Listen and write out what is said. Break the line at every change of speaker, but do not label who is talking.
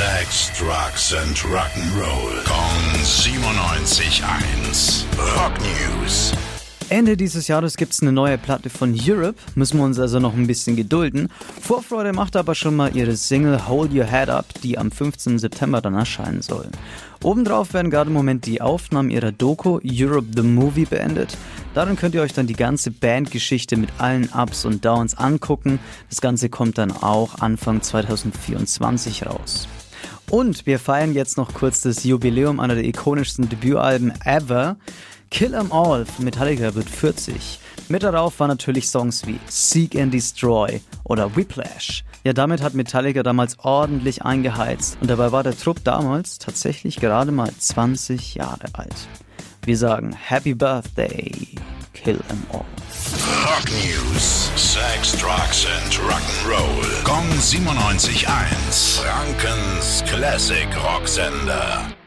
Sex, Drugs and Rock'n'Roll. Kong 97.1. Rock News.
Ende dieses Jahres gibt es eine neue Platte von Europe, müssen wir uns also noch ein bisschen gedulden. Vorfreude macht aber schon mal ihre Single Hold Your Head Up, die am 15. September dann erscheinen soll. Obendrauf werden gerade im Moment die Aufnahmen ihrer Doku Europe the Movie beendet. Darin könnt ihr euch dann die ganze Bandgeschichte mit allen Ups und Downs angucken. Das Ganze kommt dann auch Anfang 2024 raus. Und wir feiern jetzt noch kurz das Jubiläum einer der ikonischsten Debütalben ever. Kill 'em All von Metallica wird 40. Mit darauf waren natürlich Songs wie Seek and Destroy oder Whiplash. Ja, damit hat Metallica damals ordentlich eingeheizt und dabei war der Trupp damals tatsächlich gerade mal 20 Jahre alt. Wir sagen Happy Birthday, Kill 'em All.
Rock News. Sex, Drugs and Rock'n'Roll. Kong 97.1. Frankens Classic Rocksender.